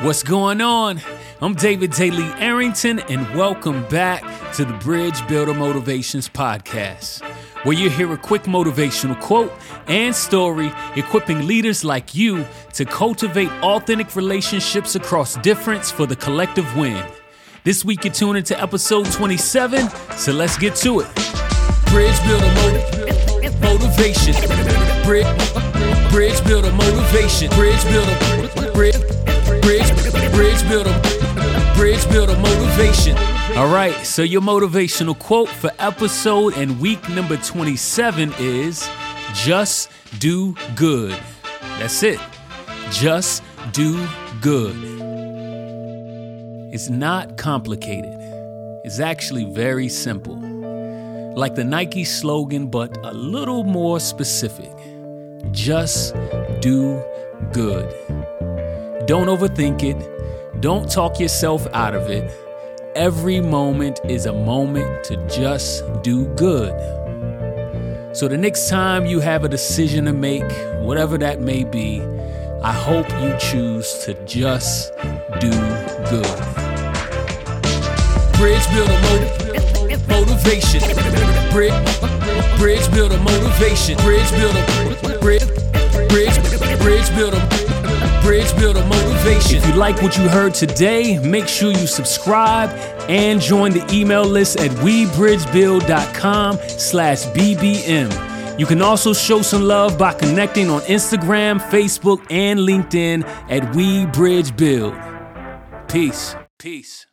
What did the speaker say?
What's going on? I'm David Daly Arrington, and welcome back to the Bridge Builder Motivations Podcast, where you hear a quick motivational quote and story equipping leaders like you to cultivate authentic relationships across difference for the collective win. This week, you're tuning into episode 27, so let's get to it. Bridge Builder motiv- Motivation. Bridge, bridge Builder Motivation. Bridge Builder. Bridge, bridge Builder. Bridge Builder Motivation. All right, so your motivational quote for episode and week number 27 is just do good. That's it. Just do good. It's not complicated. It's actually very simple. Like the Nike slogan, but a little more specific. Just do good. Don't overthink it. Don't talk yourself out of it. Every moment is a moment to just do good. So the next time you have a decision to make, whatever that may be, I hope you choose to just do good. Bridge builder motiv- motivation. Bridge, bridge builder motivation. Bridge builder. Bridge, bridge, bridge builder. Bridge builder motivation. If you like what you heard today, make sure you subscribe and join the email list at webridgebuild.com slash bbm. You can also show some love by connecting on Instagram, Facebook, and LinkedIn at WeBridgeBuild. Peace. Peace.